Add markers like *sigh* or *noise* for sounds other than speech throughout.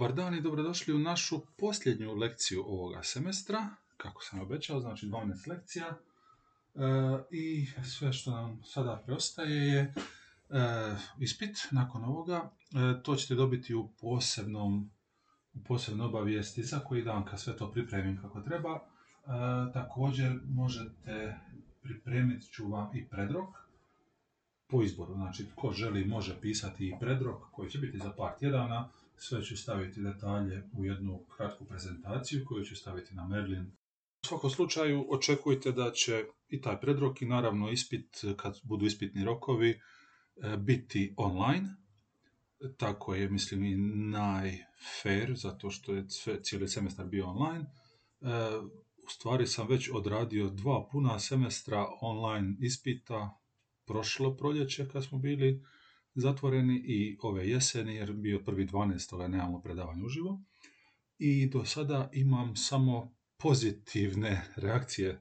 Dobar dan i dobrodošli u našu posljednju lekciju ovoga semestra, kako sam obećao, znači 12 lekcija. E, I sve što nam sada preostaje je e, ispit nakon ovoga. E, to ćete dobiti u posebnom u posebnoj obavijesti za koji dan kad sve to pripremim kako treba. E, također možete pripremiti ću vam i predrok po izboru. Znači, tko želi može pisati i predrok koji će biti za par tjedana. Sve ću staviti detalje u jednu kratku prezentaciju koju ću staviti na Merlin. U svakom slučaju očekujte da će i taj predrok i naravno ispit, kad budu ispitni rokovi, e, biti online. Tako je, mislim, i najfair, zato što je cijeli semestar bio online. E, u stvari sam već odradio dva puna semestra online ispita, prošlo proljeće kad smo bili zatvoreni i ove jeseni jer bio prvi 12. nemamo predavanje uživo. I do sada imam samo pozitivne reakcije e,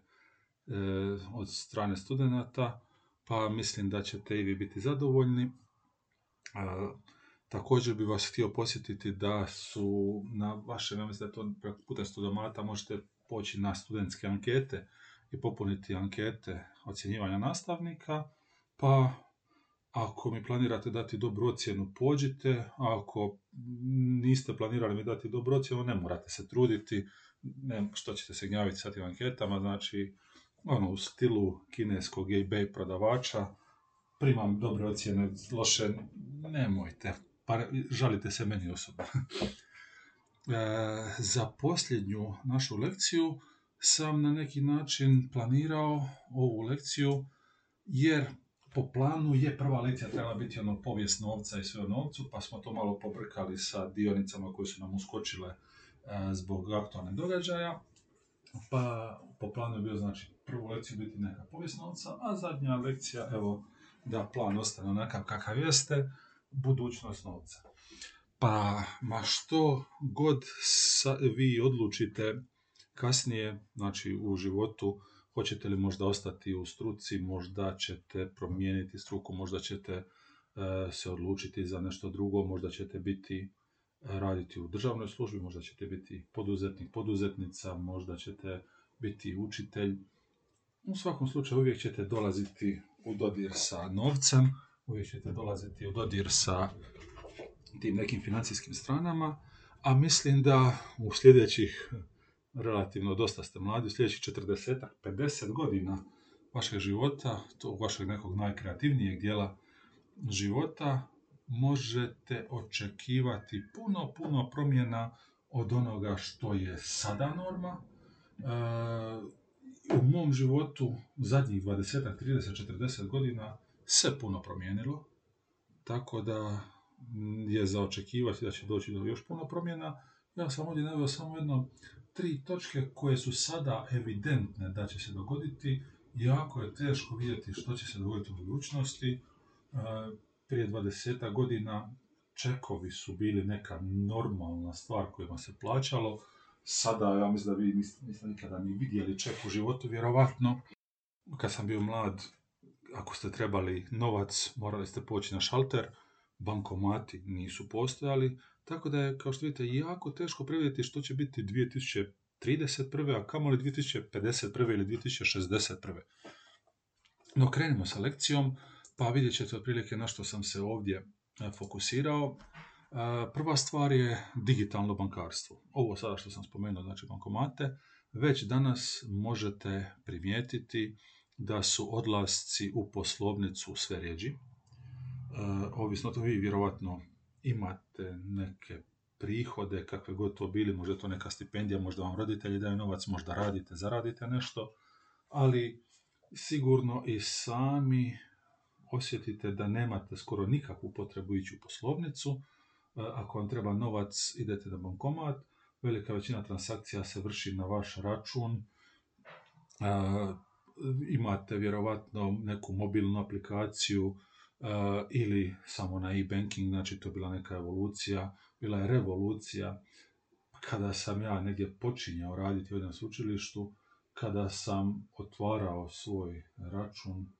od strane studenata, pa mislim da ćete i vi biti zadovoljni. A, također bi vas htio posjetiti da su na vašem, ja mislim da to putem studomata možete poći na studentske ankete i popuniti ankete ocjenjivanja nastavnika, pa ako mi planirate dati dobru ocjenu, pođite, ako niste planirali mi dati dobru ocjenu, ne morate se truditi, ne, što ćete se gnjaviti sa tim anketama, znači ono, u stilu kineskog eBay prodavača, primam dobre ocjene, loše, nemojte, pa žalite se meni osobno. *laughs* e, za posljednju našu lekciju sam na neki način planirao ovu lekciju, jer po planu je prva lekcija trebala biti ono povijest novca i sve o novcu, pa smo to malo pobrkali sa dionicama koje su nam uskočile e, zbog aktualnih događaja. Pa po planu je bio znači prvu lekciju biti neka povijest novca, a zadnja lekcija, evo, da plan ostane onakav kakav jeste, budućnost novca. Pa, ma što god vi odlučite kasnije, znači u životu, hoćete li možda ostati u struci, možda ćete promijeniti struku, možda ćete e, se odlučiti za nešto drugo, možda ćete biti raditi u državnoj službi, možda ćete biti poduzetnik, poduzetnica, možda ćete biti učitelj. U svakom slučaju uvijek ćete dolaziti u dodir sa novcem, uvijek ćete dolaziti u dodir sa tim nekim financijskim stranama, a mislim da u sljedećih relativno dosta ste mladi, u sljedećih 40 50 godina vašeg života, to vašeg nekog najkreativnijeg dijela života, možete očekivati puno, puno promjena od onoga što je sada norma. E, u mom životu zadnjih 20, 30, 40 godina se puno promijenilo, tako da je za očekivati da će doći do još puno promjena. Ja sam ovdje naveo samo jedno tri točke koje su sada evidentne da će se dogoditi. Jako je teško vidjeti što će se dogoditi u budućnosti. E, prije 20 godina čekovi su bili neka normalna stvar kojima se plaćalo. Sada, ja mislim da vi niste, nikada ni vidjeli ček u životu, vjerovatno. Kad sam bio mlad, ako ste trebali novac, morali ste poći na šalter, bankomati nisu postojali, tako da je, kao što vidite, jako teško predvidjeti što će biti 2031. a kamoli 2051. ili 2061. No krenimo sa lekcijom, pa vidjet ćete otprilike na što sam se ovdje e, fokusirao. E, prva stvar je digitalno bankarstvo. Ovo sada što sam spomenuo, znači bankomate, već danas možete primijetiti da su odlasci u poslovnicu sve rijeđi. E, ovisno to vi vjerovatno imate neke prihode, kakve god to bili, možda to neka stipendija, možda vam roditelji daju novac, možda radite, zaradite nešto, ali sigurno i sami osjetite da nemate skoro nikakvu potrebu ići u poslovnicu. E, ako vam treba novac, idete na bankomat. Velika većina transakcija se vrši na vaš račun. E, imate vjerovatno neku mobilnu aplikaciju ili samo na e-banking, znači to je bila neka evolucija, bila je revolucija kada sam ja negdje počinjao raditi u jednom sveučilištu, kada sam otvarao svoj račun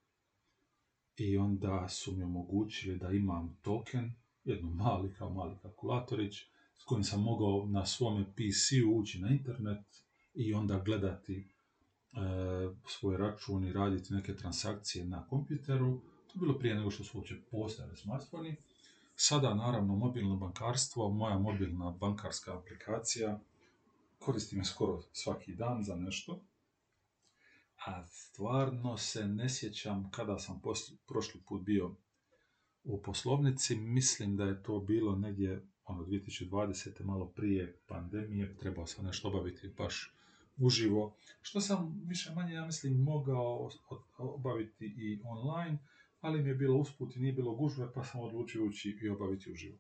i onda su mi omogućili da imam token, jednu mali kao mali kalkulatorić, s kojim sam mogao na svome PC-u ući na internet i onda gledati e, svoj račun i raditi neke transakcije na kompjuteru. To je bilo prije nego što su uopće postojali smartfoni. Sada, naravno, mobilno bankarstvo, moja mobilna bankarska aplikacija, koristim je skoro svaki dan za nešto. A stvarno se ne sjećam kada sam prošli put bio u poslovnici. Mislim da je to bilo negdje ono 2020. malo prije pandemije. Trebao sam nešto obaviti baš uživo. Što sam više manje, ja mislim, mogao obaviti i online, ali mi je bilo usput i nije bilo gužve, pa sam odlučio ući i obaviti uživo.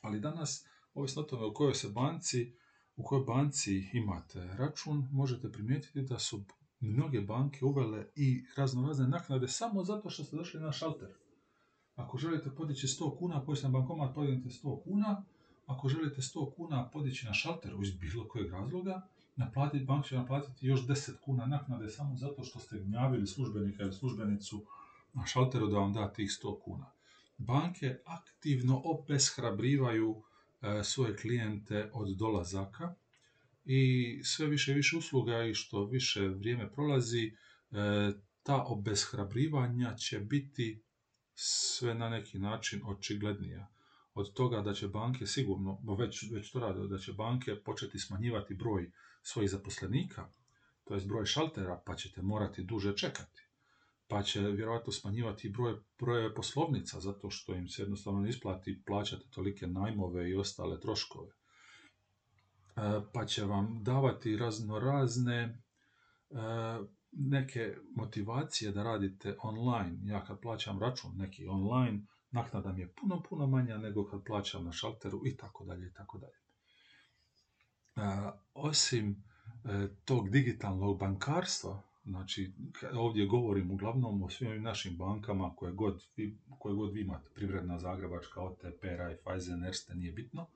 Ali danas, ovisno o tome u kojoj se banci, u kojoj banci imate račun, možete primijetiti da su mnoge banke uvele i razno razne naknade samo zato što ste došli na šalter. Ako želite podići 100 kuna, pođite na bankomat, podignite 100 kuna. Ako želite 100 kuna podići na šalter iz bilo kojeg razloga, naplatiti, bank će naplatiti još 10 kuna naknade samo zato što ste gnjavili službenika ili službenicu na šalteru da vam da tih 100 kuna. Banke aktivno obeshrabrivaju e, svoje klijente od dolazaka i sve više i više usluga i što više vrijeme prolazi, e, ta obeshrabrivanja će biti sve na neki način očiglednija. Od toga da će banke sigurno, već, već to rade, da će banke početi smanjivati broj svojih zaposlenika, to je broj šaltera, pa ćete morati duže čekati. Pa će vjerojatno smanjivati broj, broj poslovnica, zato što im se jednostavno isplati plaćati tolike najmove i ostale troškove. E, pa će vam davati razno razne e, neke motivacije da radite online. Ja kad plaćam račun neki online, naknada mi je puno, puno manja nego kad plaćam na šalteru i tako dalje i tako dalje. Osim e, tog digitalnog bankarstva, znači ovdje govorim uglavnom o svim našim bankama koje god vi, koje god vi imate, Privredna Zagrebačka, OTP, Raiffeisen, Erste, nije bitno,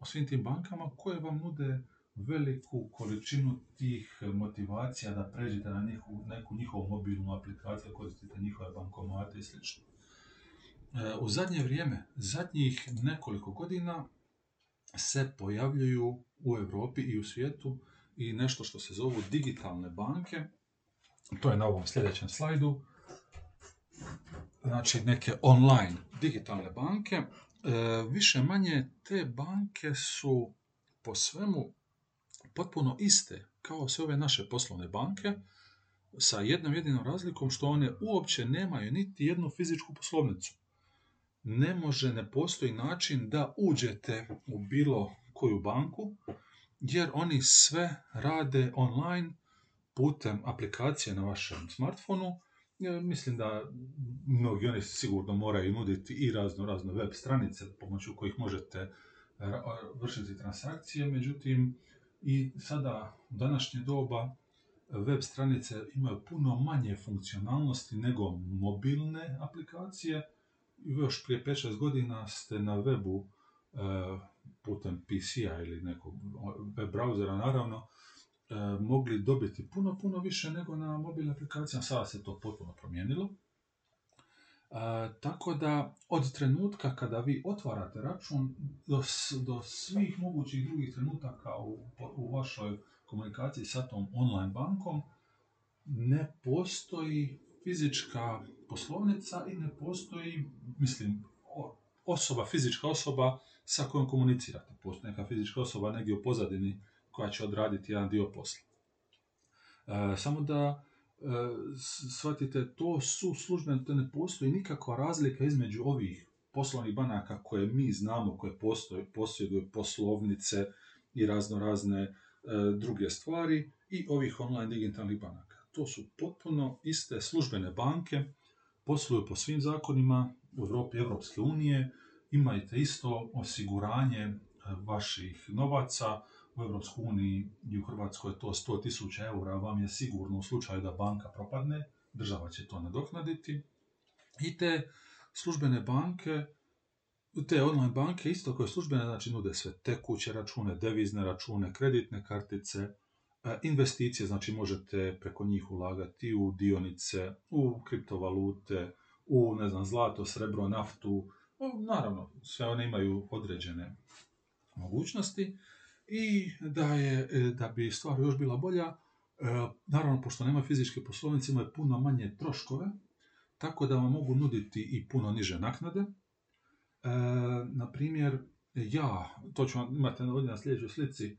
o svim tim bankama koje vam nude veliku količinu tih motivacija da pređete na neku, neku njihovu mobilnu aplikaciju, koristite njihove bankomate i sl. E, u zadnje vrijeme, zadnjih nekoliko godina, se pojavljuju u Europi i u svijetu i nešto što se zovu digitalne banke. To je na ovom sljedećem slajdu. Znači neke online digitalne banke. E, više manje te banke su po svemu potpuno iste kao sve ove naše poslovne banke, sa jednom jedinom razlikom što one uopće nemaju niti jednu fizičku poslovnicu. Ne može, ne postoji način da uđete u bilo koju banku, jer oni sve rade online putem aplikacije na vašem smartfonu. Mislim da mnogi oni sigurno moraju nuditi i razno razne web stranice pomoću kojih možete vršiti transakcije, međutim i sada u današnje doba web stranice imaju puno manje funkcionalnosti nego mobilne aplikacije. Još prije 5-6 godina ste na webu e, putem PC-a ili nekog web brauzera naravno e, mogli dobiti puno, puno više nego na mobilne aplikacije. Sada se to potpuno promijenilo. E, tako da od trenutka kada vi otvarate račun do, do svih mogućih drugih trenutaka u, u vašoj komunikaciji sa tom online bankom ne postoji fizička poslovnica i ne postoji, mislim, osoba, fizička osoba sa kojom komunicirate. Postoji neka fizička osoba negdje u pozadini koja će odraditi jedan dio posla. E, samo da shvatite, to su službeno, to ne postoji nikakva razlika između ovih poslovnih banaka koje mi znamo, koje posjeduju poslovnice i razno razne e, druge stvari i ovih online digitalnih banaka. To su potpuno iste službene banke, posluju po svim zakonima u Europi Evropske unije, imajte isto osiguranje e, vaših novaca, u EU i u Hrvatskoj to 100.000 eura vam je sigurno u slučaju da banka propadne, država će to nadoknaditi. I te službene banke, te online banke isto koje službene, znači nude sve tekuće račune, devizne račune, kreditne kartice, e, investicije, znači možete preko njih ulagati u dionice, u kriptovalute, u ne znam, zlato, srebro, naftu, naravno, sve one imaju određene mogućnosti i da, je, e, da bi stvar još bila bolja, e, naravno, pošto nema fizičke poslovnice, imaju puno manje troškove, tako da vam mogu nuditi i puno niže naknade. E, na primjer, ja, to ću vam imati ovdje na sljedećoj slici,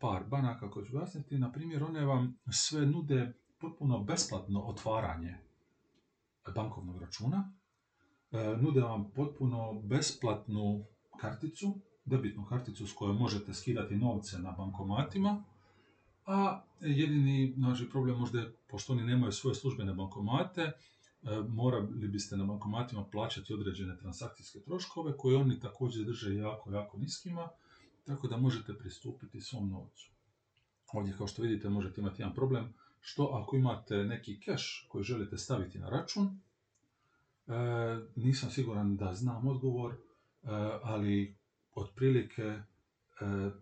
par banaka koje ću objasniti. Na primjer, one vam sve nude potpuno besplatno otvaranje bankovnog računa. Nude vam potpuno besplatnu karticu debitnu karticu s kojom možete skidati novce na bankomatima, a jedini naši problem možda je, pošto oni nemaju svoje službene bankomate, e, morali biste na bankomatima plaćati određene transakcijske troškove koje oni također drže jako, jako niskima, tako da možete pristupiti svom novcu. Ovdje kao što vidite možete imati jedan problem, što ako imate neki keš koji želite staviti na račun, e, nisam siguran da znam odgovor, e, ali otprilike e,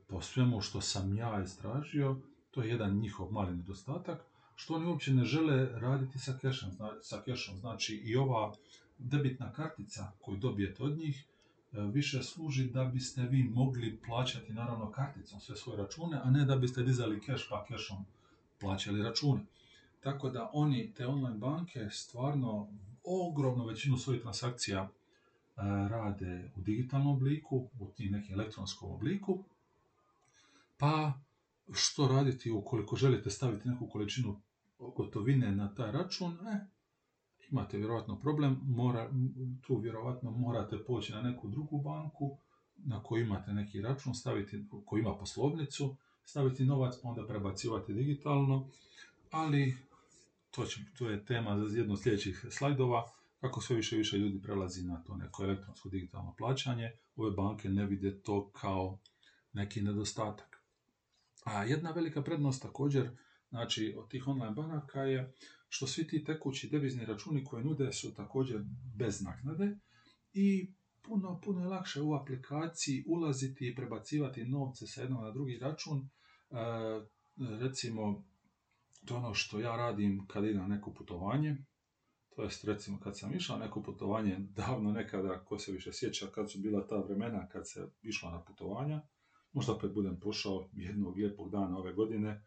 po svemu što sam ja istražio, to je jedan njihov mali nedostatak, što oni uopće ne žele raditi sa kešom. Sa kešom. Znači i ova debitna kartica koju dobijete od njih e, više služi da biste vi mogli plaćati naravno karticom sve svoje račune, a ne da biste dizali keš pa kešom plaćali račune. Tako da oni, te online banke, stvarno ogromnu većinu svojih transakcija rade u digitalnom obliku, u tim nekim elektronskom obliku, pa što raditi ukoliko želite staviti neku količinu gotovine na taj račun, e, imate vjerojatno problem, mora, tu vjerojatno morate poći na neku drugu banku na koju imate neki račun, staviti, koji ima poslovnicu, staviti novac, pa onda prebacivati digitalno, ali to, će, to je tema za jednu od sljedećih slajdova, kako sve više i više ljudi prelazi na to neko elektronsko digitalno plaćanje, ove banke ne vide to kao neki nedostatak. A jedna velika prednost također znači, od tih online banaka je što svi ti tekući devizni računi koje nude su također bez naknade i puno, puno je lakše u aplikaciji ulaziti i prebacivati novce sa jednog na drugi račun. E, recimo, to ono što ja radim kad idem na neko putovanje, to jest recimo kad sam išao neko putovanje davno nekada, ko se više sjeća kad su bila ta vremena kad se išlo na putovanja, možda opet budem pošao jednog lijepog dana ove godine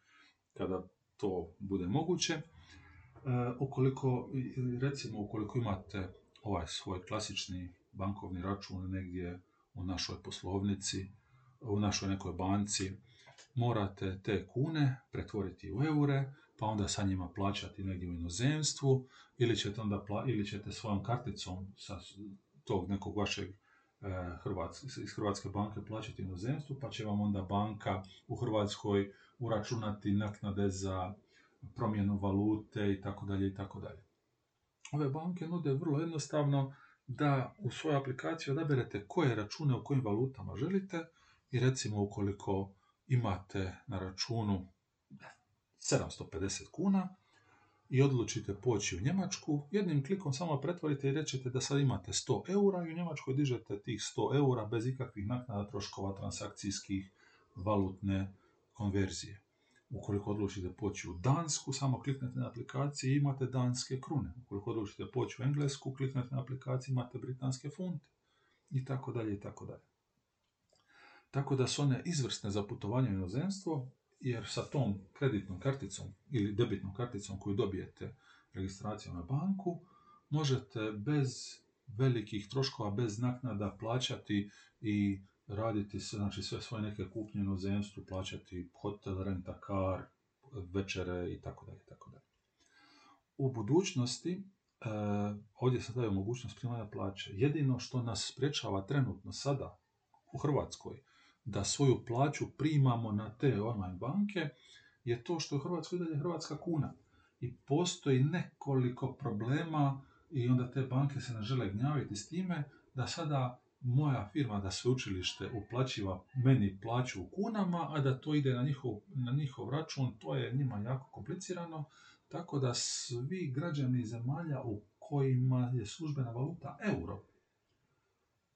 kada to bude moguće. E, ukoliko, recimo ukoliko imate ovaj svoj klasični bankovni račun negdje u našoj poslovnici, u našoj nekoj banci, morate te kune pretvoriti u eure, pa onda sa njima plaćati negdje u inozemstvu, ili ćete, onda ili ćete svojom karticom sa tog nekog vašeg e, iz Hrvatske banke plaćati inozemstvu, pa će vam onda banka u Hrvatskoj uračunati naknade za promjenu valute i tako dalje i tako dalje. Ove banke nude vrlo jednostavno da u svojoj aplikaciji odaberete koje račune u kojim valutama želite i recimo ukoliko imate na računu 750 kuna i odlučite poći u Njemačku, jednim klikom samo pretvorite i rećete da sad imate 100 eura i u Njemačkoj dižete tih 100 eura bez ikakvih naknada troškova transakcijskih valutne konverzije. Ukoliko odlučite poći u Dansku, samo kliknete na aplikaciji i imate danske krune. Ukoliko odlučite poći u Englesku, kliknete na aplikaciji imate britanske funte. I tako dalje, i tako dalje. Tako da su one izvrsne za putovanje u inozemstvo, jer sa tom kreditnom karticom ili debitnom karticom koju dobijete registracijom na banku, možete bez velikih troškova, bez naknada plaćati i raditi sve, znači sve svoje neke kupnje u zemstvu, plaćati hotel, renta car, večere i tako dalje, tako dalje. U budućnosti, e, ovdje se daje mogućnost primanja plaće. Jedino što nas sprečava trenutno sada u Hrvatskoj da svoju plaću primamo na te online banke je to što je u Hrvatskoj dalje Hrvatska kuna. I postoji nekoliko problema i onda te banke se ne žele gnjaviti s time da sada moja firma, da sveučilište uplaćiva meni plaću u kunama, a da to ide na njihov, na njihov račun, to je njima jako komplicirano, tako da svi građani zemalja u kojima je službena valuta euro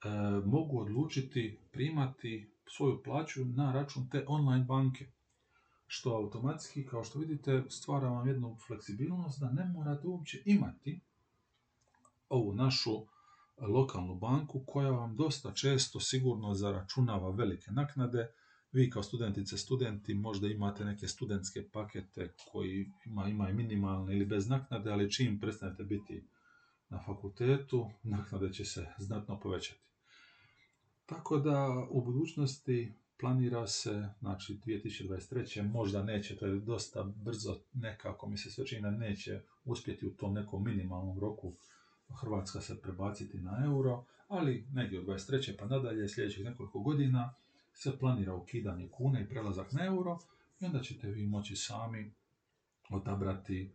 e, mogu odlučiti primati svoju plaću na račun te online banke. Što automatski, kao što vidite, stvara vam jednu fleksibilnost da ne morate uopće imati ovu našu lokalnu banku koja vam dosta često sigurno zaračunava velike naknade. Vi kao studentice, studenti možda imate neke studentske pakete koji ima, imaju minimalne ili bez naknade, ali čim prestanete biti na fakultetu, naknade će se znatno povećati. Tako da u budućnosti planira se, znači 2023. možda neće, to je dosta brzo nekako mi se sve čini da neće uspjeti u tom nekom minimalnom roku Hrvatska se prebaciti na euro, ali negdje od 23. pa nadalje sljedećih nekoliko godina se planira ukidanje kune i prelazak na euro i onda ćete vi moći sami odabrati e,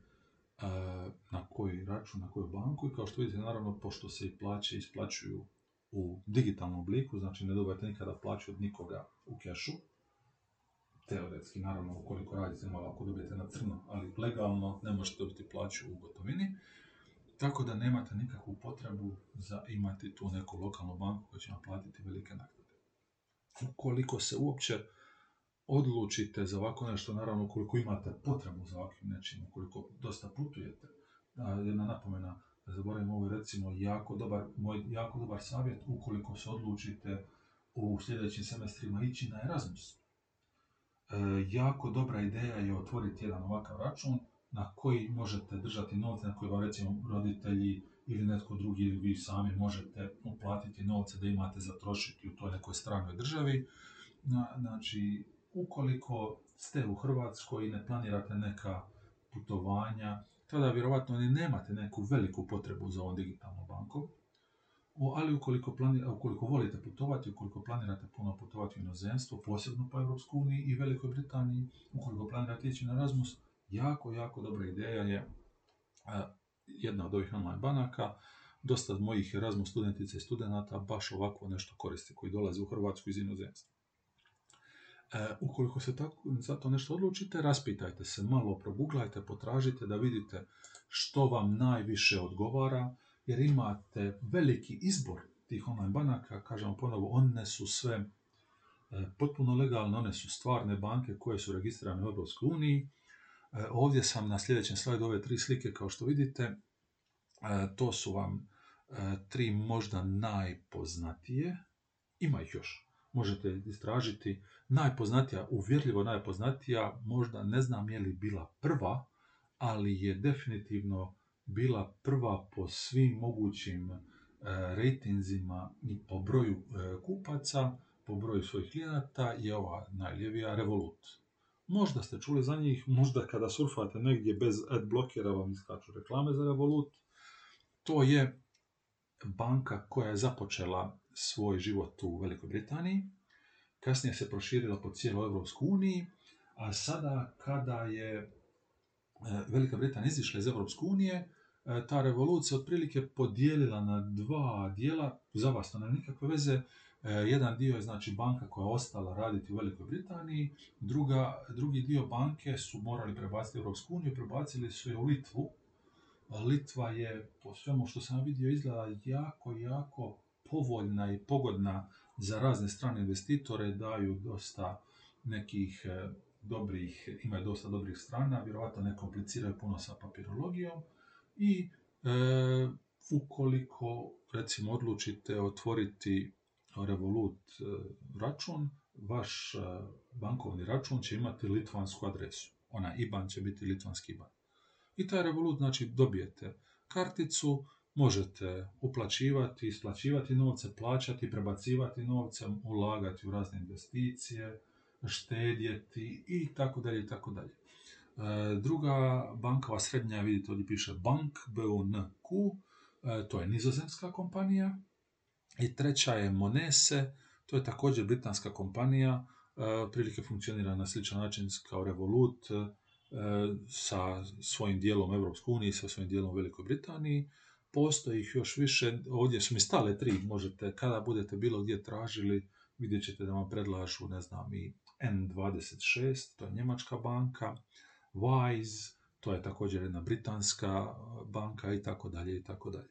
na koji račun, na koju banku i kao što vidite naravno pošto se i plaće isplaćuju u digitalnom obliku, znači ne dobijete nikada plaću od nikoga u kešu, teoretski, naravno, ukoliko radite malo, ako dobijete na crno, ali legalno ne možete dobiti plaću u gotovini, tako da nemate nikakvu potrebu za imati tu neku lokalnu banku koja će vam platiti velike naknade. Ukoliko se uopće odlučite za ovako nešto, naravno ukoliko imate potrebu za ovakvim nečim, ukoliko dosta putujete, jedna napomena, zaboravim ovo recimo jako dobar, moj jako dobar savjet ukoliko se odlučite u sljedećim semestrima ići na Erasmus. E, jako dobra ideja je otvoriti jedan ovakav račun na koji možete držati novce, na koji vam recimo roditelji ili netko drugi ili vi sami možete uplatiti novce da imate za trošiti u toj nekoj stranoj državi. Znači, ukoliko ste u Hrvatskoj i ne planirate neka putovanja, tada vjerovatno ni nemate neku veliku potrebu za ovom digitalnom bankom. Ali ukoliko, ukoliko volite putovati, ukoliko planirate puno putovati u inozemstvo, posebno po Europskoj uniji i Velikoj Britaniji, ukoliko planirate ići na Erasmus, jako, jako dobra ideja je jedna od ovih online banaka. Dosta mojih Erasmus studentica i studenata baš ovako nešto koristi, koji dolaze u Hrvatsku iz inozemstva. E, ukoliko se tako, za to nešto odlučite, raspitajte se, malo proguglajte, potražite da vidite što vam najviše odgovara, jer imate veliki izbor tih online banaka, kažem ponovo, one su sve e, potpuno legalne, one su stvarne banke koje su registrirane u uniji. E, ovdje sam na sljedećem slajdu ove tri slike, kao što vidite, to su vam tri možda najpoznatije, ima ih još, možete istražiti, najpoznatija, uvjerljivo najpoznatija, možda ne znam je li bila prva, ali je definitivno bila prva po svim mogućim e, rejtinzima i po broju e, kupaca, po broju svojih klijenata je ova najljevija Revolut. Možda ste čuli za njih, možda kada surfate negdje bez ad blokera vam iskaču reklame za Revolut. To je banka koja je započela svoj život u Velikoj Britaniji, kasnije se proširila po cijeloj Europskoj uniji, a sada kada je e, Velika Britanija izišla iz Europske unije, e, ta revolucija otprilike podijelila na dva dijela, za vas to nema nikakve veze, e, jedan dio je znači banka koja je ostala raditi u Velikoj Britaniji, druga, drugi dio banke su morali prebaciti u Europsku uniju, prebacili su je u Litvu. Litva je, po svemu što sam vidio, izgleda jako, jako povoljna i pogodna za razne strane investitore, daju dosta nekih e, dobrih, imaju dosta dobrih strana, vjerojatno ne kompliciraju puno sa papirologijom i e, ukoliko recimo odlučite otvoriti Revolut e, račun, vaš bankovni račun će imati litvansku adresu. Ona IBAN će biti litvanski IBAN. I taj Revolut, znači dobijete karticu, možete uplaćivati, isplaćivati novce, plaćati, prebacivati novce, ulagati u razne investicije, štedjeti i tako dalje i tako dalje. E, druga bankova srednja, vidite ovdje piše Bank BUNQ, e, to je nizozemska kompanija. I treća je Monese, to je također britanska kompanija, e, prilike funkcionira na sličan način kao Revolut, sa svojim dijelom Europske unije, sa svojim dijelom Velikoj Britaniji postoji ih još više, ovdje su mi stale tri, možete, kada budete bilo gdje tražili, vidjet ćete da vam predlažu, ne znam, i N26, to je njemačka banka, Wise, to je također jedna britanska banka i tako dalje i tako dalje.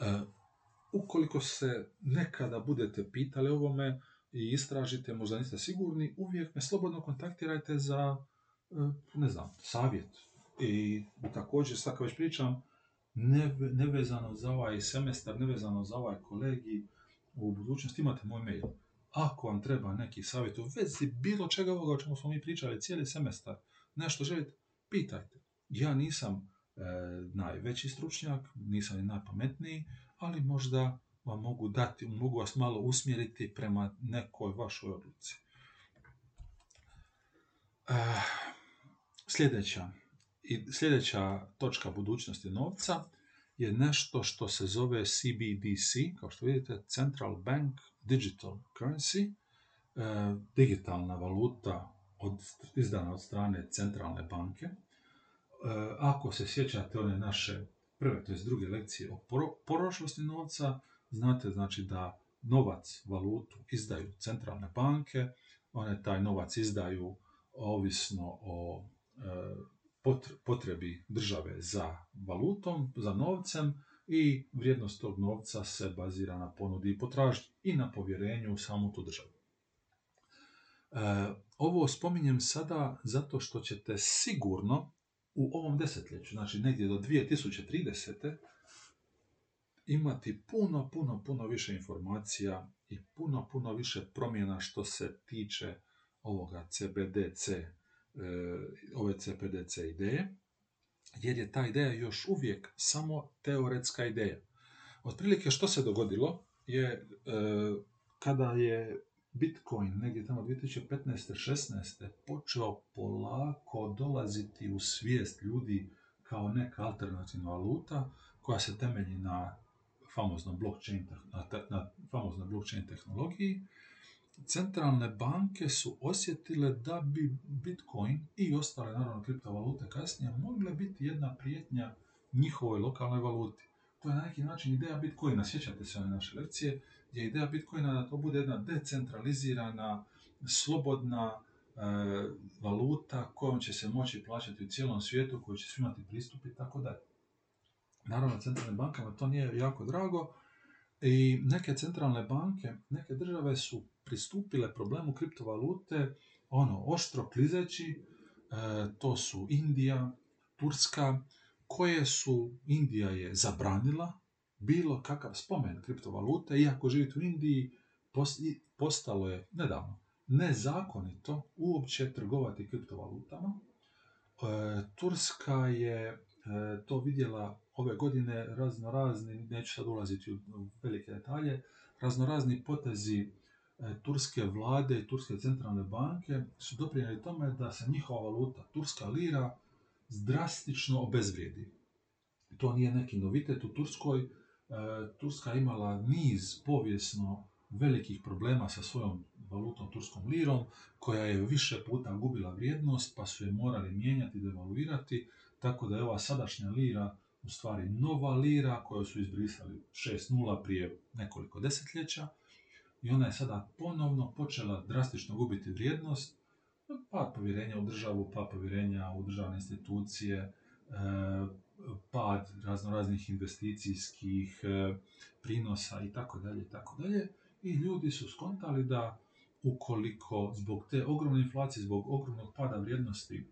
E, ukoliko se nekada budete pitali ovome i istražite, možda niste sigurni, uvijek me slobodno kontaktirajte za, e, ne znam, savjet. I također, sad već pričam, nevezano za ovaj semestar, nevezano za ovaj kolegij, u budućnosti imate moj mail. Ako vam treba neki savjet u vezi bilo čega ovoga o čemu smo mi pričali cijeli semestar, nešto želite, pitajte. Ja nisam e, najveći stručnjak, nisam ni najpametniji, ali možda vam mogu dati, mogu vas malo usmjeriti prema nekoj vašoj odluci. E, sljedeća, i sljedeća točka budućnosti novca je nešto što se zove CBDC, kao što vidite, Central Bank Digital Currency, e, digitalna valuta od, izdana od strane centralne banke. E, ako se sjećate one naše prve, to je druge lekcije o porošlosti novca, znate znači da novac, valutu izdaju centralne banke, one taj novac izdaju ovisno o e, potrebi države za valutom, za novcem i vrijednost tog novca se bazira na ponudi i potražnji i na povjerenju u samu tu državu. E, ovo spominjem sada zato što ćete sigurno u ovom desetljeću, znači negdje do 2030. imati puno, puno, puno više informacija i puno, puno više promjena što se tiče ovoga CBDC, ove CBDC ideje, jer je ta ideja još uvijek samo teoretska ideja. Otprilike što se dogodilo je e, kada je Bitcoin negdje tamo 2015-16 počeo polako dolaziti u svijest ljudi kao neka alternativna valuta koja se temelji na famoznom blockchain, na, na blockchain tehnologiji, centralne banke su osjetile da bi Bitcoin i ostale naravno kriptovalute kasnije mogle biti jedna prijetnja njihovoj lokalnoj valuti. To je na neki način ideja Bitcoina, sjećate se one naše lekcije, je ideja Bitcoina da to bude jedna decentralizirana, slobodna e, valuta kojom će se moći plaćati u cijelom svijetu, koji će svi imati pristup i tako dalje. Naravno, centralnim bankama to nije jako drago i neke centralne banke, neke države su pristupile problemu kriptovalute ono, oštro klizeći, e, to su Indija, Turska, koje su, Indija je zabranila bilo kakav spomen kriptovalute, iako živite u Indiji, postalo je nedavno nezakonito uopće trgovati kriptovalutama. E, Turska je to vidjela ove godine razno razni, neću sad ulaziti u velike detalje, razno razni potezi e, turske vlade i turske centralne banke su doprinijeli tome da se njihova valuta, turska lira, drastično obezvrijedi. To nije neki novitet u Turskoj, E, Turska imala niz povijesno velikih problema sa svojom valutom turskom lirom, koja je više puta gubila vrijednost, pa su je morali mijenjati, devaluirati, tako da je ova sadašnja lira u stvari nova lira koju su izbrisali 6.0 prije nekoliko desetljeća i ona je sada ponovno počela drastično gubiti vrijednost, pa povjerenja u državu, pa povjerenja u državne institucije, e, pad raznoraznih investicijskih e, prinosa i tako dalje i tako dalje. I ljudi su skontali da ukoliko zbog te ogromne inflacije, zbog ogromnog pada vrijednosti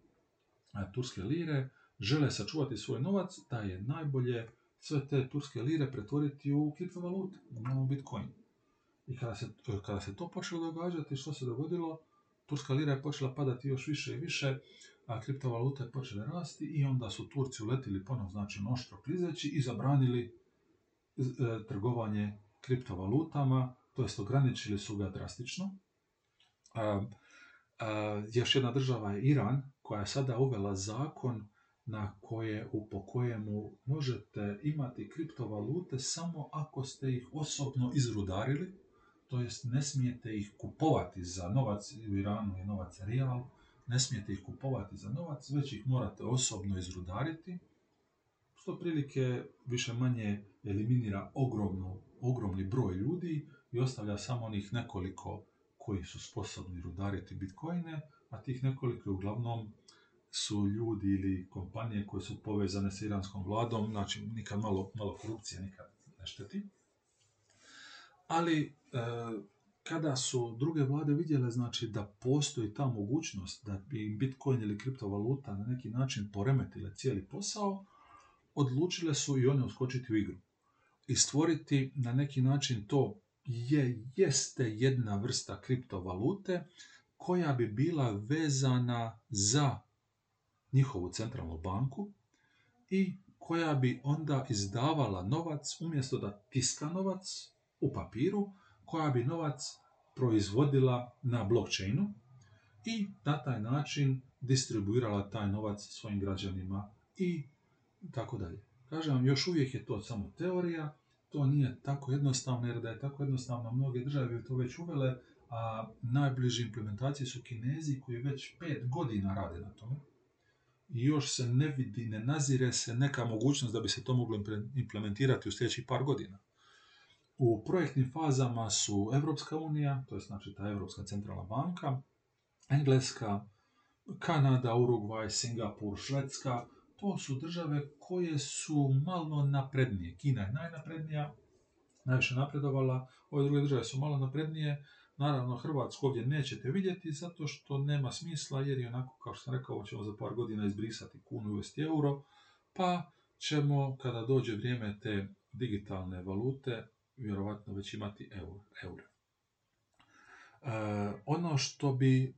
e, turske lire, žele sačuvati svoj novac, da je najbolje sve te turske lire pretvoriti u kriptovalute, u bitcoin. I kada se, kada se to počelo događati, što se dogodilo? Turska lira je počela padati još više i više, a kriptovalute počele rasti i onda su Turci uletili ponovno, znači noštro klizeći i zabranili e, trgovanje kriptovalutama, to jest ograničili su ga drastično. A, još jedna država je Iran, koja je sada uvela zakon na koje, u, po kojemu možete imati kriptovalute samo ako ste ih osobno izrudarili, to jest ne smijete ih kupovati za novac, u Iranu je novac real, ne smijete ih kupovati za novac, već ih morate osobno izrudariti, što prilike više manje eliminira ogromnu, ogromni broj ljudi i ostavlja samo onih nekoliko koji su sposobni rudariti bitcoine, a tih nekoliko uglavnom su ljudi ili kompanije koje su povezane sa iranskom vladom, znači nikad malo, malo korupcije nikad ne šteti. Ali e, kada su druge vlade vidjele znači da postoji ta mogućnost da bi Bitcoin ili kriptovaluta na neki način poremetile cijeli posao, odlučile su i one uskočiti u igru i stvoriti na neki način to je, jeste jedna vrsta kriptovalute koja bi bila vezana za njihovu centralnu banku i koja bi onda izdavala novac umjesto da tiska novac u papiru, koja bi novac proizvodila na blockchainu i na taj način distribuirala taj novac svojim građanima i tako dalje. Kažem vam, još uvijek je to samo teorija, to nije tako jednostavno, jer da je tako jednostavno, mnoge države bi to već uvele, a najbliži implementacije su Kinezi koji već pet godina rade na tome. Još se ne vidi, ne nazire se neka mogućnost da bi se to moglo implementirati u sljedećih par godina. U projektnim fazama su Evropska unija, to je znači ta Europska centralna banka, Engleska, Kanada, Urugvaj, Singapur, Švedska, to su države koje su malo naprednije. Kina je najnaprednija, najviše napredovala, ove druge države su malo naprednije, Naravno, Hrvatsku ovdje nećete vidjeti zato što nema smisla jer je onako, kao što sam rekao, ćemo za par godina izbrisati kunu i uvesti euro, pa ćemo, kada dođe vrijeme te digitalne valute, vjerovatno već imati euro. E, ono što bi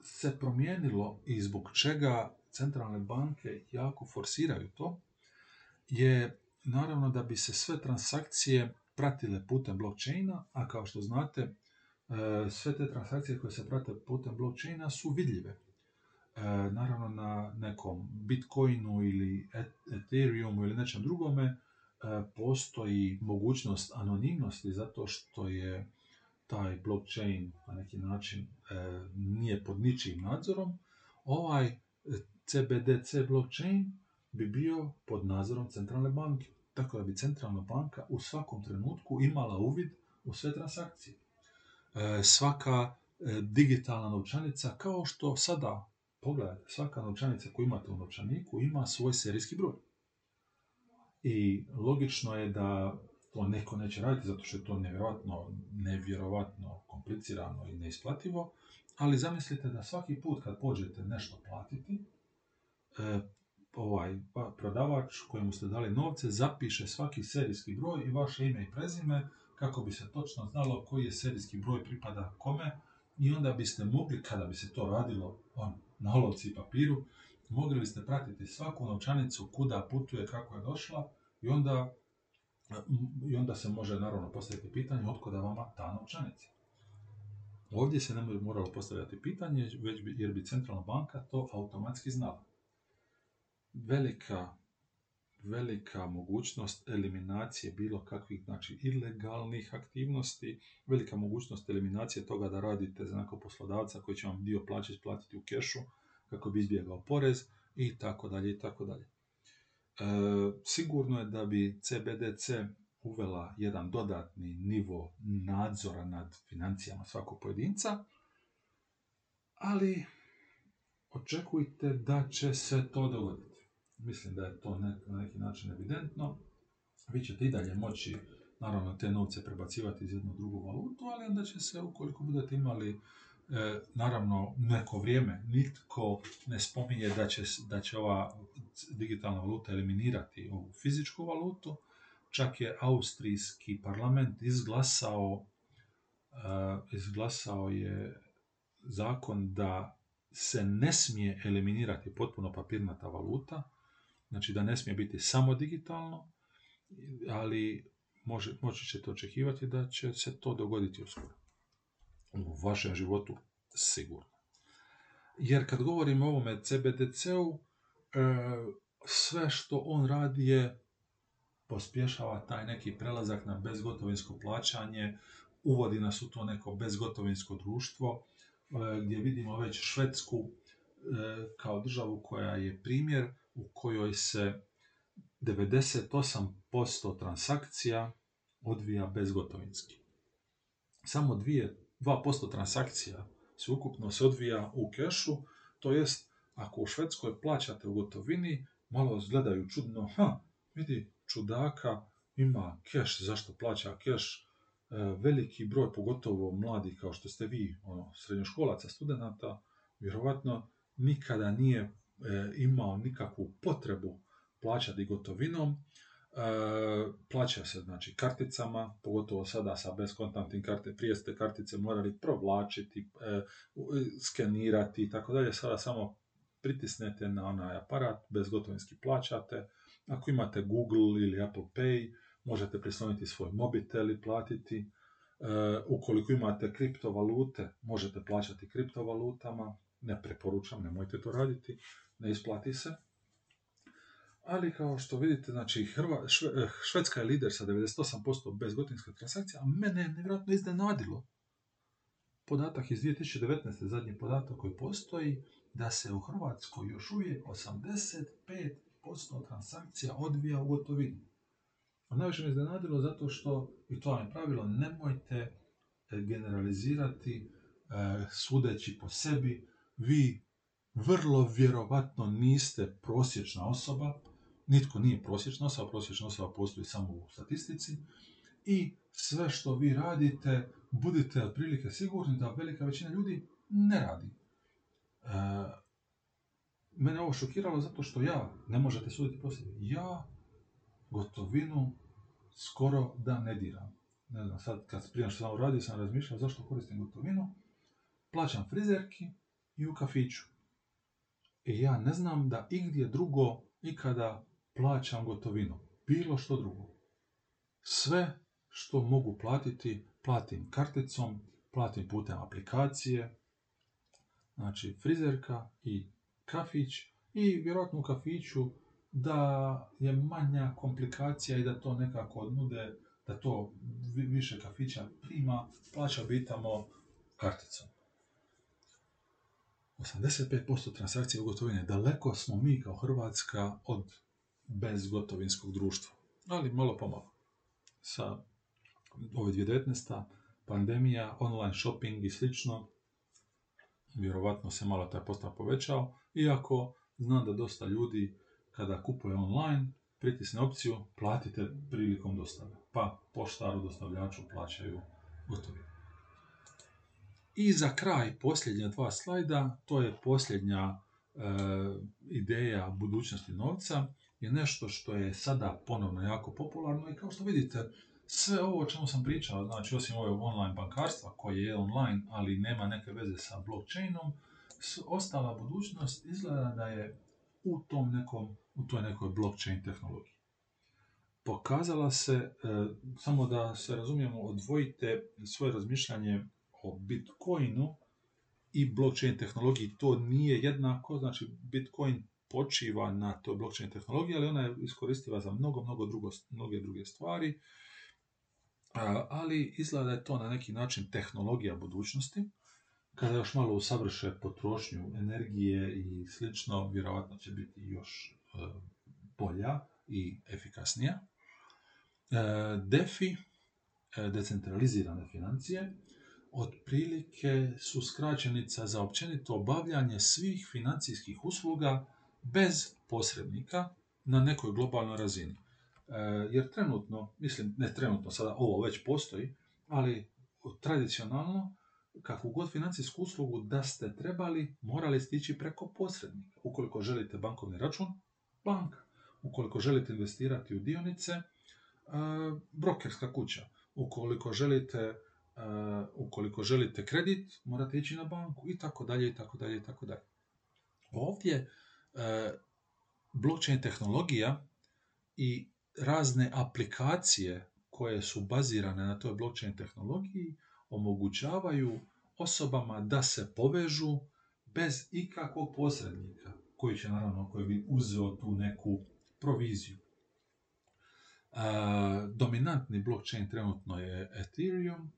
se promijenilo i zbog čega centralne banke jako forsiraju to, je naravno da bi se sve transakcije pratile putem blockchaina, a kao što znate, sve te transakcije koje se prate putem blockchaina su vidljive. E, naravno na nekom Bitcoinu ili Ethereumu ili nečem drugome e, postoji mogućnost anonimnosti zato što je taj blockchain na neki način nije pod ničim nadzorom. Ovaj CBDC blockchain bi bio pod nadzorom centralne banke. Tako da bi centralna banka u svakom trenutku imala uvid u sve transakcije. E, svaka e, digitalna novčanica, kao što sada, pogledajte, svaka novčanica koju imate u novčaniku ima svoj serijski broj. I logično je da to neko neće raditi zato što je to nevjerojatno, nevjerojatno komplicirano i neisplativo, ali zamislite da svaki put kad pođete nešto platiti, E, ovaj pa, prodavač kojemu ste dali novce zapiše svaki serijski broj i vaše ime i prezime kako bi se točno znalo koji je serijski broj pripada kome i onda biste mogli, kada bi se to radilo on, na olovci i papiru, mogli biste pratiti svaku novčanicu kuda putuje, kako je došla i onda, i onda se može naravno postaviti pitanje otkuda vama ta novčanica. Ovdje se ne bi moralo postavljati pitanje, već bi, jer bi centralna banka to automatski znala velika, velika mogućnost eliminacije bilo kakvih znači, ilegalnih aktivnosti, velika mogućnost eliminacije toga da radite za nekog poslodavca koji će vam dio plaće isplatiti u kešu kako bi izbjegao porez i tako dalje i tako dalje. E, sigurno je da bi CBDC uvela jedan dodatni nivo nadzora nad financijama svakog pojedinca, ali očekujte da će se to dogoditi. Mislim da je to na neki način evidentno. Vi ćete i dalje moći, naravno, te novce prebacivati iz jednu drugu valutu, ali onda će se, ukoliko budete imali E, naravno, neko vrijeme nitko ne spominje da će, da će ova digitalna valuta eliminirati ovu fizičku valutu. Čak je austrijski parlament izglasao, e, izglasao je zakon da se ne smije eliminirati potpuno papirnata valuta, Znači da ne smije biti samo digitalno, ali može, moći ćete očekivati da će se to dogoditi uskoro. U vašem životu sigurno. Jer kad govorimo o ovome CBDC-u, e, sve što on radi je pospješava taj neki prelazak na bezgotovinsko plaćanje, uvodi nas u to neko bezgotovinsko društvo, e, gdje vidimo već Švedsku e, kao državu koja je primjer u kojoj se 98% transakcija odvija bezgotovinski. Samo 2% transakcija se ukupno se odvija u kešu, to jest ako u Švedskoj plaćate u gotovini, malo gledaju čudno, ha, vidi, čudaka ima keš, zašto plaća keš, e, veliki broj, pogotovo mladi kao što ste vi, ono, srednjoškolaca, studenta, vjerovatno nikada nije imao nikakvu potrebu plaćati gotovinom, E, plaća se znači karticama, pogotovo sada sa beskontantnim karte, prije ste kartice morali provlačiti, e, skenirati i tako dalje, sada samo pritisnete na onaj aparat, bezgotovinski plaćate. Ako imate Google ili Apple Pay, možete prisloniti svoj mobitel i platiti. E, ukoliko imate kriptovalute, možete plaćati kriptovalutama. Ne preporučam, nemojte to raditi, ne isplati se. Ali kao što vidite, znači Hrva, eh, Švedska je lider sa 98% bezgotinskih transakcija, a mene je nevjerojatno iznenadilo. Podatak iz 2019. zadnji podatak koji postoji, da se u Hrvatskoj još uvijek 85% transakcija odvija u gotovini. A najviše me iznenadilo zato što, i to vam je pravilo, nemojte eh, generalizirati eh, sudeći po sebi, vi vrlo vjerovatno niste prosječna osoba, Nitko nije prosječna osoba, prosječna osoba postoji samo u statistici i sve što vi radite, budite otprilike sigurni da velika većina ljudi ne radi. E, mene ovo šokiralo zato što ja, ne možete suditi po sebi, ja gotovinu skoro da ne diram. Ne znam, sad kad prije što sam radio sam razmišljao zašto koristim gotovinu, plaćam frizerki i u kafiću. I ja ne znam da igdje drugo ikada plaćam gotovinu. Bilo što drugo. Sve što mogu platiti, platim karticom, platim putem aplikacije, znači frizerka i kafić i vjerojatno u kafiću da je manja komplikacija i da to nekako nude, da to više kafića prima, plaća bitamo karticom. 85% transakcije u gotovini. Daleko smo mi kao Hrvatska od bez gotovinskog društva. Ali malo pomalo. Sa ove 2019. pandemija, online shopping i slično, vjerovatno se malo taj postav povećao, iako znam da dosta ljudi kada kupuje online, pritisne opciju platite prilikom dostave. Pa poštaru dostavljaču plaćaju gotovinu. I za kraj posljednja dva slajda, to je posljednja e, ideja budućnosti novca je nešto što je sada ponovno jako popularno i kao što vidite, sve ovo o čemu sam pričao, znači osim ove online bankarstva koje je online, ali nema neke veze sa blockchainom, ostala budućnost izgleda da je u tom nekom, u toj nekoj blockchain tehnologiji. Pokazala se, e, samo da se razumijemo, odvojite svoje razmišljanje o Bitcoinu i blockchain tehnologiji. To nije jednako, znači Bitcoin počiva na toj blockchain tehnologiji, ali ona je iskoristiva za mnogo, mnogo drugo, mnoge druge stvari. Ali izgleda da je to na neki način tehnologija budućnosti. Kada još malo usavrše potrošnju energije i slično, vjerojatno će biti još e, bolja i efikasnija. E, DeFi, e, decentralizirane financije, otprilike su skraćenica za općenito obavljanje svih financijskih usluga bez posrednika na nekoj globalnoj razini. E, jer trenutno, mislim, ne trenutno, sada ovo već postoji, ali tradicionalno, kakvu god financijsku uslugu da ste trebali, morali stići preko posrednika. Ukoliko želite bankovni račun, banka. Ukoliko želite investirati u dionice, e, brokerska kuća. Ukoliko želite ukoliko želite kredit, morate ići na banku i tako dalje i tako dalje i tako dalje. Ovdje E, blockchain tehnologija i razne aplikacije koje su bazirane na toj blockchain tehnologiji omogućavaju osobama da se povežu bez ikakvog posrednika koji će naravno koji bi uzeo tu neku proviziju. E, dominantni blockchain trenutno je Ethereum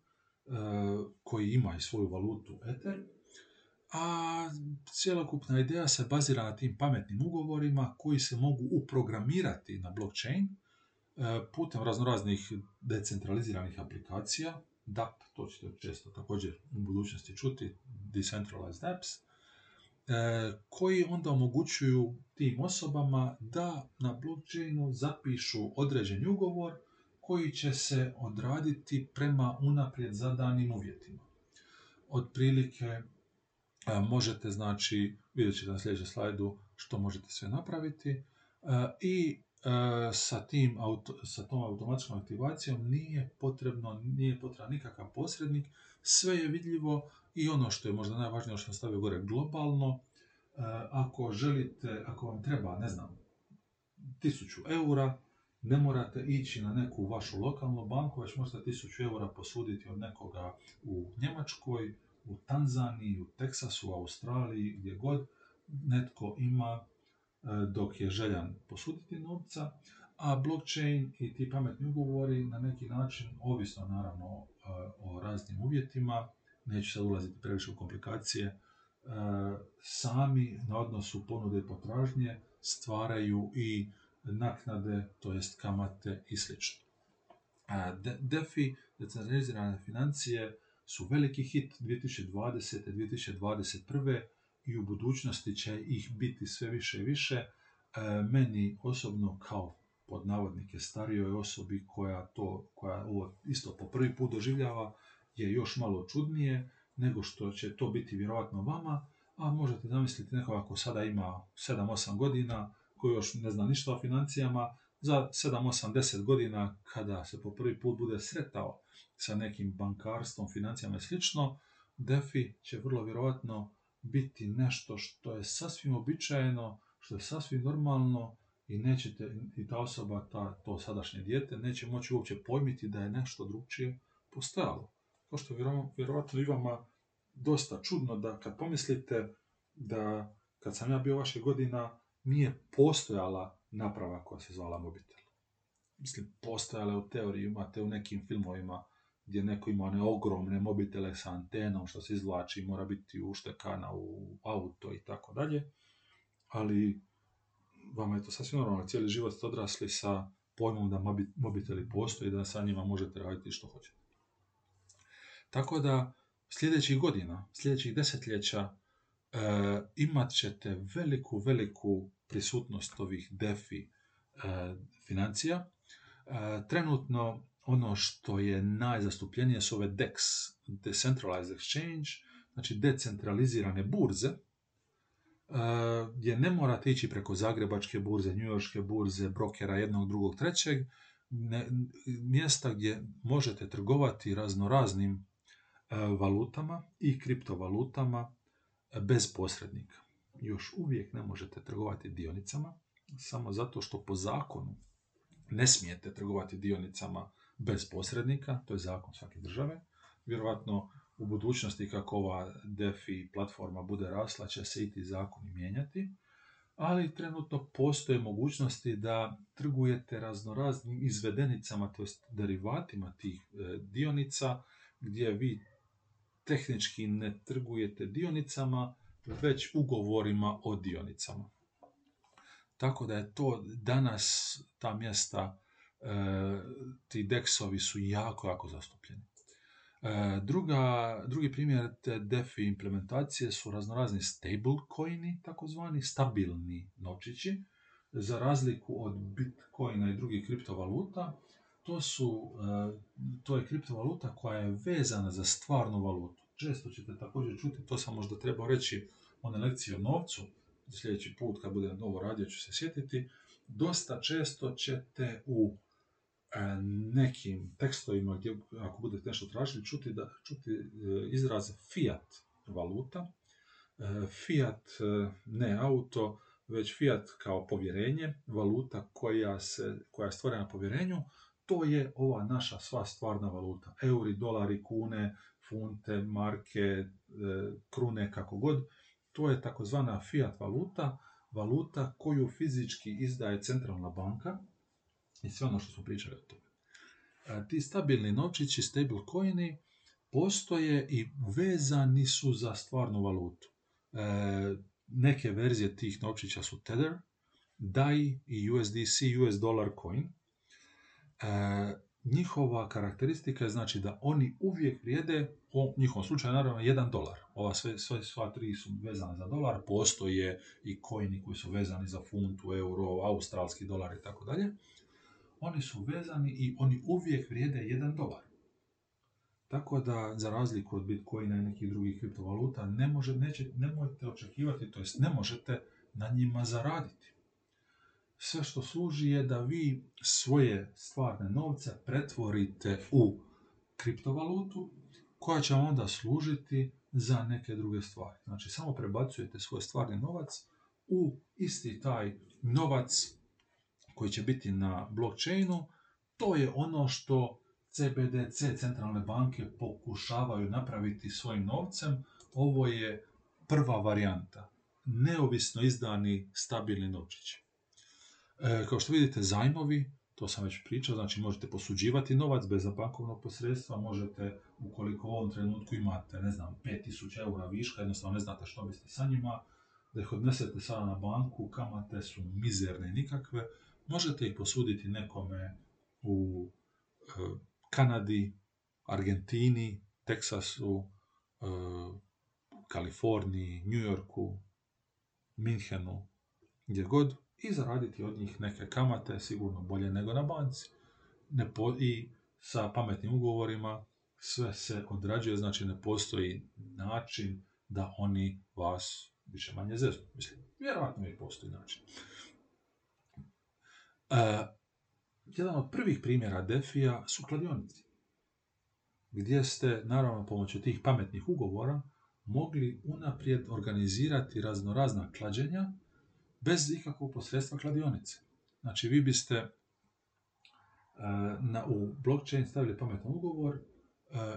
koji ima i svoju valutu Ether a cjelokupna ideja se bazira na tim pametnim ugovorima koji se mogu uprogramirati na blockchain e, putem raznoraznih decentraliziranih aplikacija, DApp, to ćete često također u budućnosti čuti, Decentralized Apps, e, koji onda omogućuju tim osobama da na blockchainu zapišu određeni ugovor koji će se odraditi prema unaprijed zadanim uvjetima. Otprilike Možete, znači, vidjet ćete na sljedećem slajdu što možete sve napraviti. i sa, tim sa tom automatskom aktivacijom nije potrebno, nije potreban nikakav posrednik, sve je vidljivo i ono što je možda najvažnije, što sam stavio gore, globalno, ako želite, ako vam treba, ne znam, tisuću eura, ne morate ići na neku vašu lokalnu banku, već možete tisuću eura posuditi od nekoga u Njemačkoj, u Tanzaniji, u Teksasu, u Australiji, gdje god netko ima e, dok je željan posuditi novca, a blockchain i ti pametni ugovori na neki način, ovisno naravno e, o raznim uvjetima, neću sad ulaziti previše u komplikacije, e, sami na odnosu ponude i potražnje stvaraju i naknade, to jest kamate i sl. DeFi, decentralizirane financije, su veliki hit 2020. 2021. i u budućnosti će ih biti sve više i više. E, meni osobno kao pod navodnike starijoj osobi koja to, koja ovo isto po prvi put doživljava, je još malo čudnije nego što će to biti vjerojatno vama, a možete zamisliti nekoga ako sada ima 7-8 godina, koji još ne zna ništa o financijama, za 7, 8, 10 godina kada se po prvi put bude sretao sa nekim bankarstvom, financijama i slično, DeFi će vrlo vjerojatno biti nešto što je sasvim običajeno, što je sasvim normalno i nećete, i ta osoba, ta, to sadašnje dijete, neće moći uopće pojmiti da je nešto drugčije postojalo. Kao što je vjerojatno i vama dosta čudno da kad pomislite da kad sam ja bio vaše godina, nije postojala naprava koja se zvala mobitel. Mislim, postojala je u teoriji, imate u nekim filmovima gdje neko ima one ogromne mobitele sa antenom što se izvlači, mora biti uštekana u auto i tako dalje, ali vama je to sasvim normalno, cijeli život ste odrasli sa pojmom da mobiteli postoje i da sa njima možete raditi što hoćete. Tako da sljedećih godina, sljedećih desetljeća imat ćete veliku, veliku prisutnost ovih DeFi e, financija. E, trenutno ono što je najzastupljenije su ove DEX, Decentralized Exchange, znači decentralizirane burze, e, gdje ne morate ići preko Zagrebačke burze, Njujorške burze, brokera jednog, drugog, trećeg, mjesta gdje možete trgovati raznoraznim valutama i kriptovalutama bez posrednika još uvijek ne možete trgovati dionicama, samo zato što po zakonu ne smijete trgovati dionicama bez posrednika, to je zakon svake države. Vjerojatno u budućnosti kako ova DeFi platforma bude rasla će se i ti zakoni mijenjati, ali trenutno postoje mogućnosti da trgujete raznoraznim izvedenicama, to derivatima tih e, dionica, gdje vi tehnički ne trgujete dionicama, već ugovorima o dionicama. Tako da je to danas ta mjesta, e, ti deksovi su jako, jako zastupljeni. E, druga, drugi primjer te DeFi implementacije su raznorazni stablecoini, takozvani stabilni novčići, za razliku od bitcoina i drugih kriptovaluta, to, su, e, to je kriptovaluta koja je vezana za stvarnu valutu. Često ćete također čuti, to sam možda trebao reći one lekcije o novcu, sljedeći put kad budem novo radio ću se sjetiti, dosta često ćete u e, nekim tekstovima gdje ako budete nešto tražili čuti, da, čuti e, izraz fiat valuta. E, fiat ne auto, već fiat kao povjerenje, valuta koja, se, koja je stvorena na povjerenju, to je ova naša sva stvarna valuta. Euri, dolari, kune, funte, marke, krune, kako god to je takozvana fiat valuta, valuta koju fizički izdaje centralna banka i sve ono što smo pričali o tome. E, ti stabilni novčići, stable coini, postoje i vezani su za stvarnu valutu. E, neke verzije tih novčića su Tether, DAI i USDC, US dollar coin. Njihova karakteristika je znači da oni uvijek vrijede, u njihovom slučaju naravno, jedan dolar. Ova sve, sve, sva tri su vezane za dolar, postoje i kojini koji su vezani za funtu, euro, australski dolar i tako dalje. Oni su vezani i oni uvijek vrijede jedan dolar. Tako da, za razliku od Bitcoina i nekih drugih kriptovaluta, ne, može, neće, ne možete očekivati, to jest ne možete na njima zaraditi. Sve što služi je da vi svoje stvarne novce pretvorite u kriptovalutu koja će vam onda služiti za neke druge stvari. Znači, samo prebacujete svoj stvarni novac u isti taj novac koji će biti na blockchainu. To je ono što CBDC, centralne banke, pokušavaju napraviti svojim novcem. Ovo je prva varijanta. Neovisno izdani stabilni novčići. E, kao što vidite, zajmovi, to sam već pričao, znači možete posuđivati novac bez bankovnog posredstva, možete, ukoliko u ovom trenutku imate, ne znam, 5000 eura viška, jednostavno ne znate što biste sa njima, da ih odnesete sada na banku, kamate su mizerne nikakve, možete ih posuditi nekome u e, Kanadi, Argentini, Teksasu, e, Kaliforniji, New Yorku, Minhenu, gdje god, i zaraditi od njih neke kamate, sigurno bolje nego na banci. Ne I sa pametnim ugovorima sve se odrađuje, znači ne postoji način da oni vas više manje zeznu. Mislim, vjerojatno i postoji način. E, jedan od prvih primjera Defija su kladionici. Gdje ste, naravno, pomoću tih pametnih ugovora mogli unaprijed organizirati raznorazna klađenja bez ikakvog posredstva kladionice. Znači, vi biste e, na, u blockchain stavili pametan ugovor, e,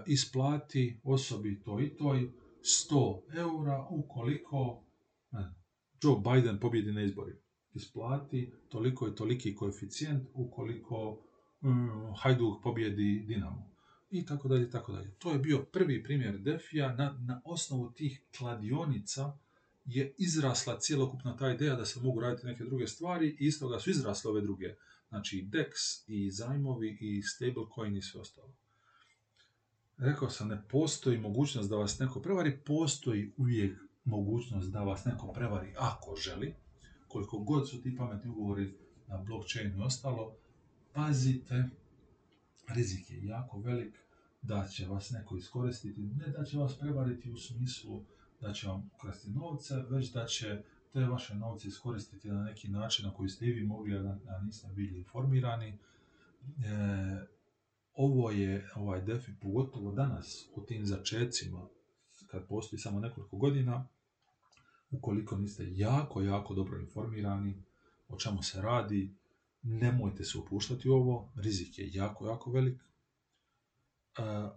isplati osobi to i toj 100 eura ukoliko Joe Biden pobjedi na izborima. Isplati toliko i toliki koeficijent ukoliko mm, Hajduk pobjedi Dinamo. I tako dalje, tako dalje. To je bio prvi primjer Defija na, na osnovu tih kladionica je izrasla cjelokupna ta ideja da se mogu raditi neke druge stvari i iz toga su izrasle ove druge. Znači DEX i zajmovi i stablecoin i sve ostalo. Rekao sam, ne postoji mogućnost da vas neko prevari, postoji uvijek mogućnost da vas neko prevari ako želi. Koliko god su ti pametni ugovori na blockchainu i ostalo, pazite, rizik je jako velik da će vas neko iskoristiti, ne da će vas prevariti u smislu da će vam ukrasti novce, već da će te vaše novce iskoristiti na neki način na koji ste i vi mogli, a niste bili informirani. E, ovo je ovaj defi, pogotovo danas u tim začecima, kad postoji samo nekoliko godina, ukoliko niste jako, jako dobro informirani o čemu se radi, nemojte se upuštati u ovo, rizik je jako, jako velik, e,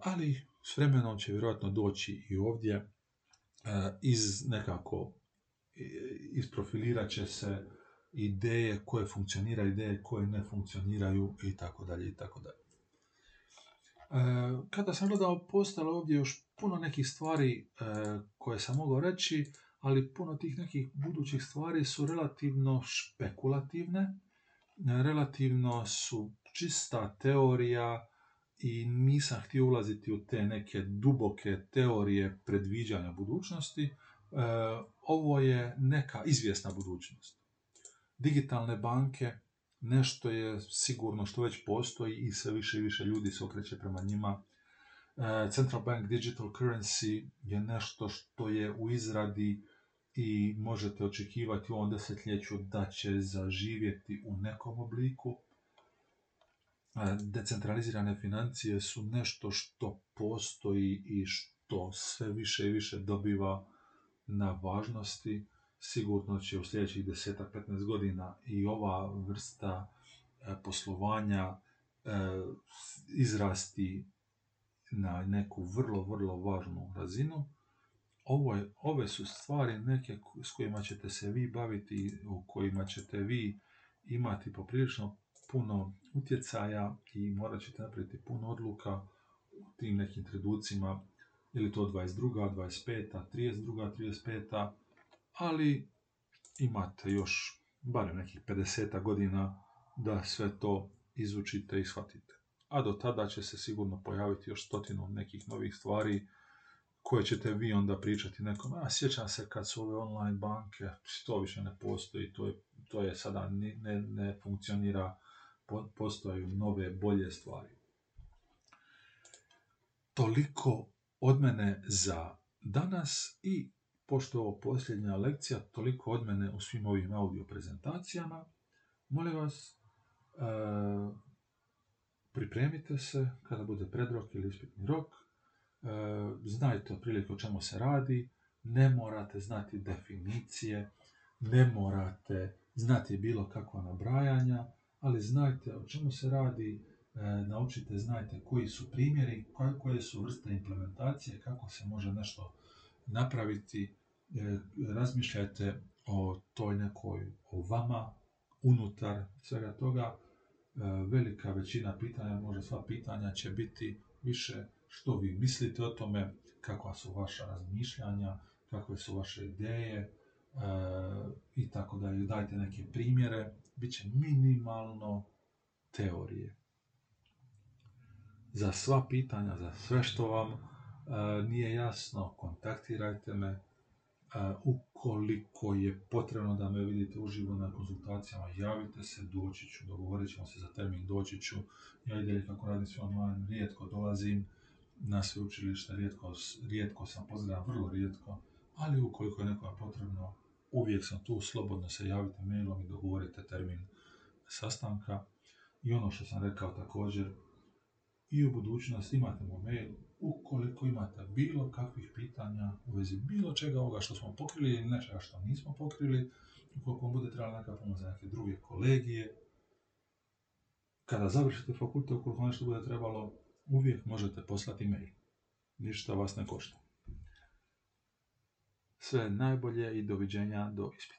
ali s vremenom će vjerojatno doći i ovdje iz nekako isprofilirat će se ideje koje funkcioniraju, ideje koje ne funkcioniraju i tako dalje i tako dalje. E, kada sam gledao postalo ovdje još puno nekih stvari e, koje sam mogao reći, ali puno tih nekih budućih stvari su relativno špekulativne, relativno su čista teorija, i nisam htio ulaziti u te neke duboke teorije predviđanja budućnosti. E, ovo je neka izvjesna budućnost. Digitalne banke, nešto je sigurno što već postoji i sve više i više ljudi se okreće prema njima. E, Central Bank Digital Currency je nešto što je u izradi i možete očekivati u ovom desetljeću da će zaživjeti u nekom obliku decentralizirane financije su nešto što postoji i što sve više i više dobiva na važnosti. Sigurno će u sljedećih 10-15 godina i ova vrsta e, poslovanja e, izrasti na neku vrlo, vrlo važnu razinu. Ovo je, ove su stvari neke s kojima ćete se vi baviti, u kojima ćete vi imati poprilično puno utjecaja i morat ćete napraviti puno odluka u tim nekim trenucima, ili to 22. 25. 32. 35. ali imate još barem nekih 50 godina da sve to izučite i shvatite. A do tada će se sigurno pojaviti još stotinu nekih novih stvari koje ćete vi onda pričati nekom. A sjećam se kad su ove online banke, to više ne postoji, to je, to je sada ne, ne funkcionira postaju nove, bolje stvari. Toliko od mene za danas i pošto ovo posljednja lekcija, toliko od mene u svim ovim audio prezentacijama. Molim vas, e, pripremite se kada bude predrok ili ispitni rok, e, znajte otprilike o čemu se radi, ne morate znati definicije, ne morate znati bilo kakva nabrajanja, ali znajte o čemu se radi, e, naučite, znajte koji su primjeri, koje su vrste implementacije, kako se može nešto napraviti, e, razmišljajte o toj nekoj, o vama, unutar svega toga, e, velika većina pitanja, možda sva pitanja će biti više što vi mislite o tome, kakva su vaša razmišljanja, kakve su vaše ideje i tako da dajte neke primjere, bit će minimalno teorije. Za sva pitanja, za sve što vam e, nije jasno, kontaktirajte me, ukoliko je potrebno da me vidite uživo na konzultacijama, javite se, doći ću, dogovorit ćemo se za termin, doći ću. Ja i kako radim sve online, rijetko dolazim na sveučilište, rijetko, rijetko sam pozdrav, vrlo rijetko, ali ukoliko je nekom potrebno, uvijek sam tu, slobodno se javite mailom i dogovorite termin sastanka. I ono što sam rekao također, i u budućnosti imate moj mail, ukoliko imate bilo kakvih pitanja u vezi bilo čega ovoga što smo pokrili ili nečega što nismo pokrili, ukoliko vam bude trebala neka pomoć za neke druge kolegije, kada završite fakultet, ukoliko nešto bude trebalo, uvijek možete poslati mail. Ništa vas ne košta. Sve najbolje i doviđenja do ispita.